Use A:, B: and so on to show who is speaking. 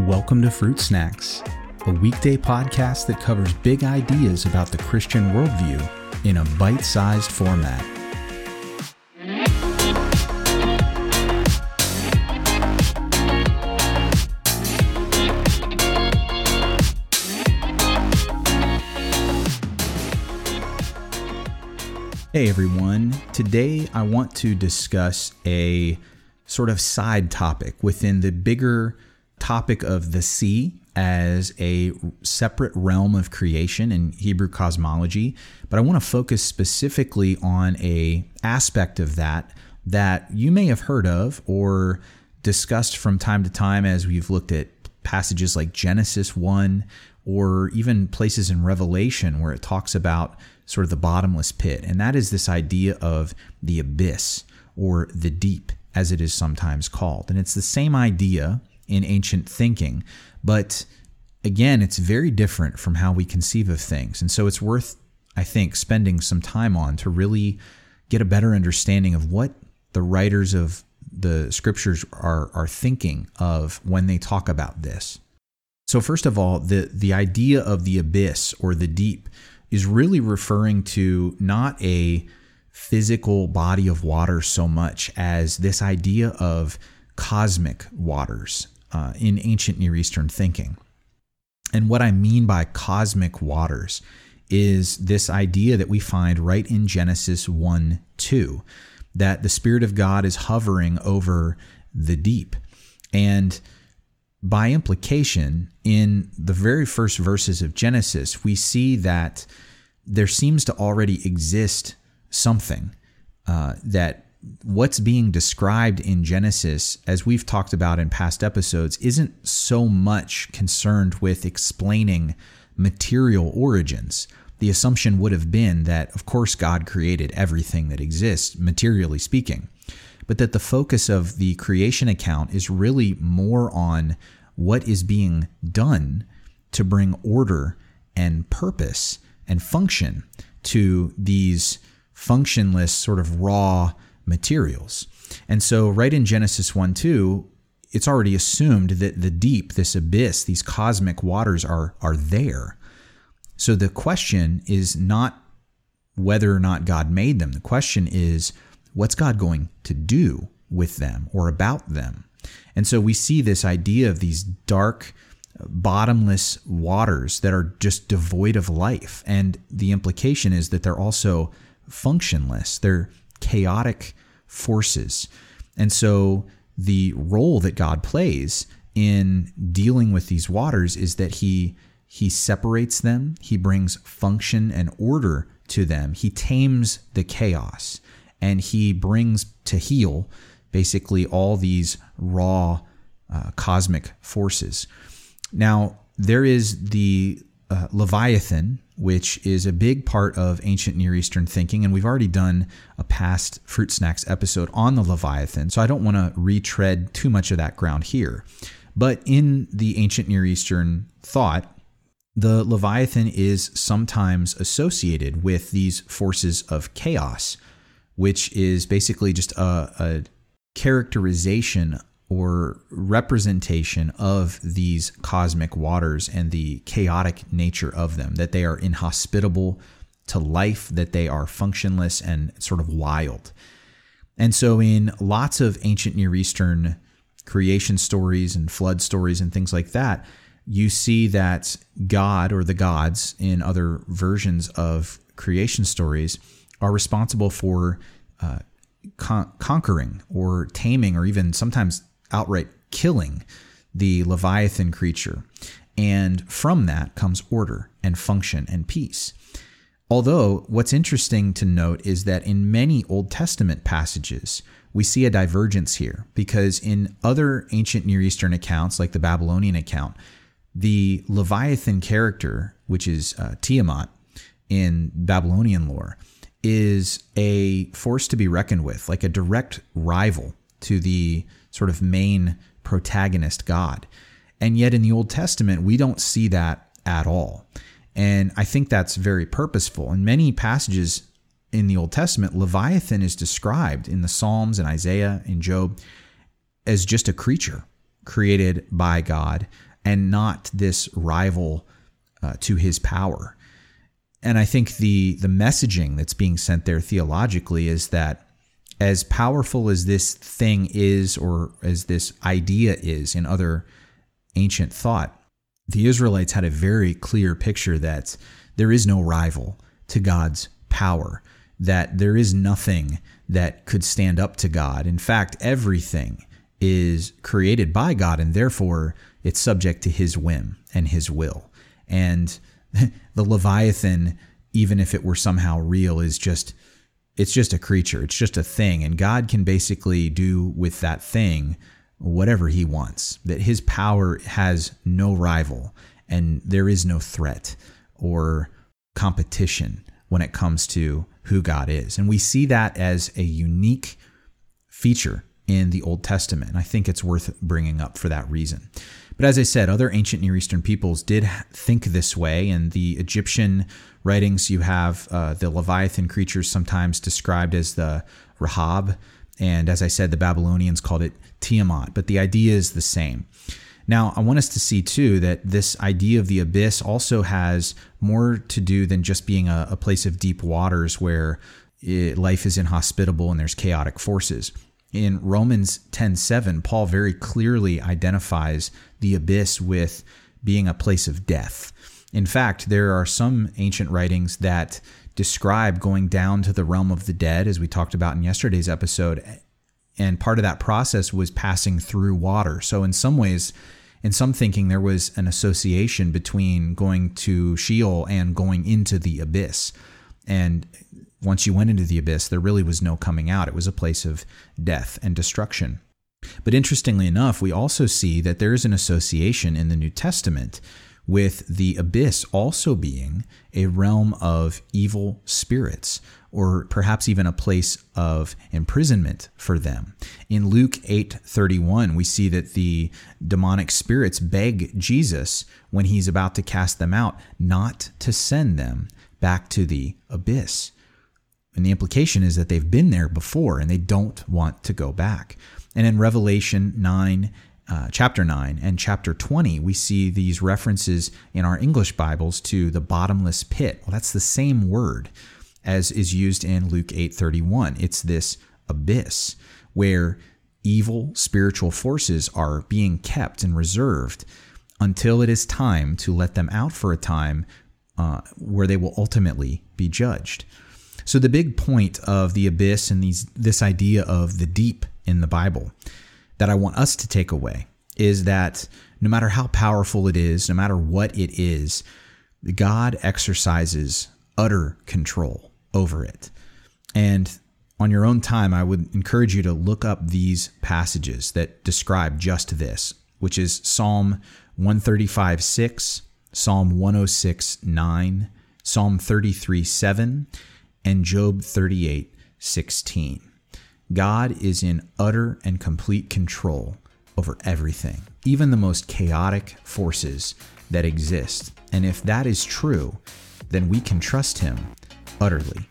A: Welcome to Fruit Snacks, a weekday podcast that covers big ideas about the Christian worldview in a bite sized format. Hey everyone, today I want to discuss a sort of side topic within the bigger topic of the sea as a separate realm of creation in Hebrew cosmology, but I want to focus specifically on a aspect of that that you may have heard of or discussed from time to time as we've looked at passages like Genesis 1 or even places in Revelation where it talks about sort of the bottomless pit. And that is this idea of the abyss or the deep, as it is sometimes called. And it's the same idea in ancient thinking, but again, it's very different from how we conceive of things. And so it's worth, I think, spending some time on to really get a better understanding of what the writers of the scriptures are, are thinking of when they talk about this. So, first of all, the, the idea of the abyss or the deep is really referring to not a physical body of water so much as this idea of cosmic waters uh, in ancient Near Eastern thinking. And what I mean by cosmic waters is this idea that we find right in Genesis 1 2, that the Spirit of God is hovering over the deep. And by implication, in the very first verses of Genesis, we see that there seems to already exist something uh, that what's being described in Genesis, as we've talked about in past episodes, isn't so much concerned with explaining material origins. The assumption would have been that, of course, God created everything that exists, materially speaking, but that the focus of the creation account is really more on what is being done to bring order and purpose and function to these functionless, sort of raw materials. And so, right in Genesis 1 2, it's already assumed that the deep, this abyss, these cosmic waters are, are there. So, the question is not whether or not God made them. The question is, what's God going to do with them or about them? And so we see this idea of these dark, bottomless waters that are just devoid of life. And the implication is that they're also functionless, they're chaotic forces. And so the role that God plays in dealing with these waters is that he he separates them, he brings function and order to them. He tames the chaos and he brings to heel basically all these raw uh, cosmic forces. Now, there is the uh, Leviathan, which is a big part of ancient Near Eastern thinking, and we've already done a past Fruit Snacks episode on the Leviathan, so I don't want to retread too much of that ground here. But in the ancient Near Eastern thought, the Leviathan is sometimes associated with these forces of chaos, which is basically just a, a characterization or representation of these cosmic waters and the chaotic nature of them, that they are inhospitable to life, that they are functionless and sort of wild. And so, in lots of ancient Near Eastern creation stories and flood stories and things like that, you see that God or the gods in other versions of creation stories are responsible for uh, con- conquering or taming or even sometimes outright killing the Leviathan creature. And from that comes order and function and peace. Although, what's interesting to note is that in many Old Testament passages, we see a divergence here because in other ancient Near Eastern accounts, like the Babylonian account, the Leviathan character, which is uh, Tiamat in Babylonian lore, is a force to be reckoned with, like a direct rival to the sort of main protagonist God. And yet in the Old Testament, we don't see that at all. And I think that's very purposeful. In many passages in the Old Testament, Leviathan is described in the Psalms and Isaiah and Job as just a creature created by God and not this rival uh, to his power. And I think the the messaging that's being sent there theologically is that as powerful as this thing is, or as this idea is in other ancient thought, the Israelites had a very clear picture that there is no rival to God's power, that there is nothing that could stand up to God. In fact, everything is created by God, and therefore it's subject to his whim and his will. And the Leviathan, even if it were somehow real, is just it's just a creature, it's just a thing, and God can basically do with that thing whatever he wants. That his power has no rival and there is no threat or competition when it comes to who God is. And we see that as a unique feature in the Old Testament. And I think it's worth bringing up for that reason. But as I said, other ancient Near Eastern peoples did think this way. In the Egyptian writings, you have uh, the Leviathan creatures sometimes described as the Rahab. And as I said, the Babylonians called it Tiamat, but the idea is the same. Now, I want us to see too that this idea of the abyss also has more to do than just being a, a place of deep waters where it, life is inhospitable and there's chaotic forces. In Romans 10:7, Paul very clearly identifies the abyss with being a place of death. In fact, there are some ancient writings that describe going down to the realm of the dead, as we talked about in yesterday's episode. And part of that process was passing through water. So, in some ways, in some thinking, there was an association between going to Sheol and going into the abyss. And once you went into the abyss, there really was no coming out. It was a place of death and destruction. But interestingly enough, we also see that there is an association in the New Testament with the abyss also being a realm of evil spirits, or perhaps even a place of imprisonment for them. In Luke 8:31, we see that the demonic spirits beg Jesus when he's about to cast them out not to send them back to the abyss. And the implication is that they've been there before and they don't want to go back. And in Revelation 9 uh, chapter 9 and chapter 20, we see these references in our English Bibles to the bottomless pit. Well, that's the same word as is used in Luke 8:31. It's this abyss where evil spiritual forces are being kept and reserved until it is time to let them out for a time uh, where they will ultimately be judged. So the big point of the abyss and these this idea of the deep in the Bible that I want us to take away is that no matter how powerful it is, no matter what it is, God exercises utter control over it. And on your own time, I would encourage you to look up these passages that describe just this, which is Psalm 135 6, Psalm 106 9, Psalm 33 7, and Job 38 16. God is in utter and complete control over everything, even the most chaotic forces that exist. And if that is true, then we can trust Him utterly.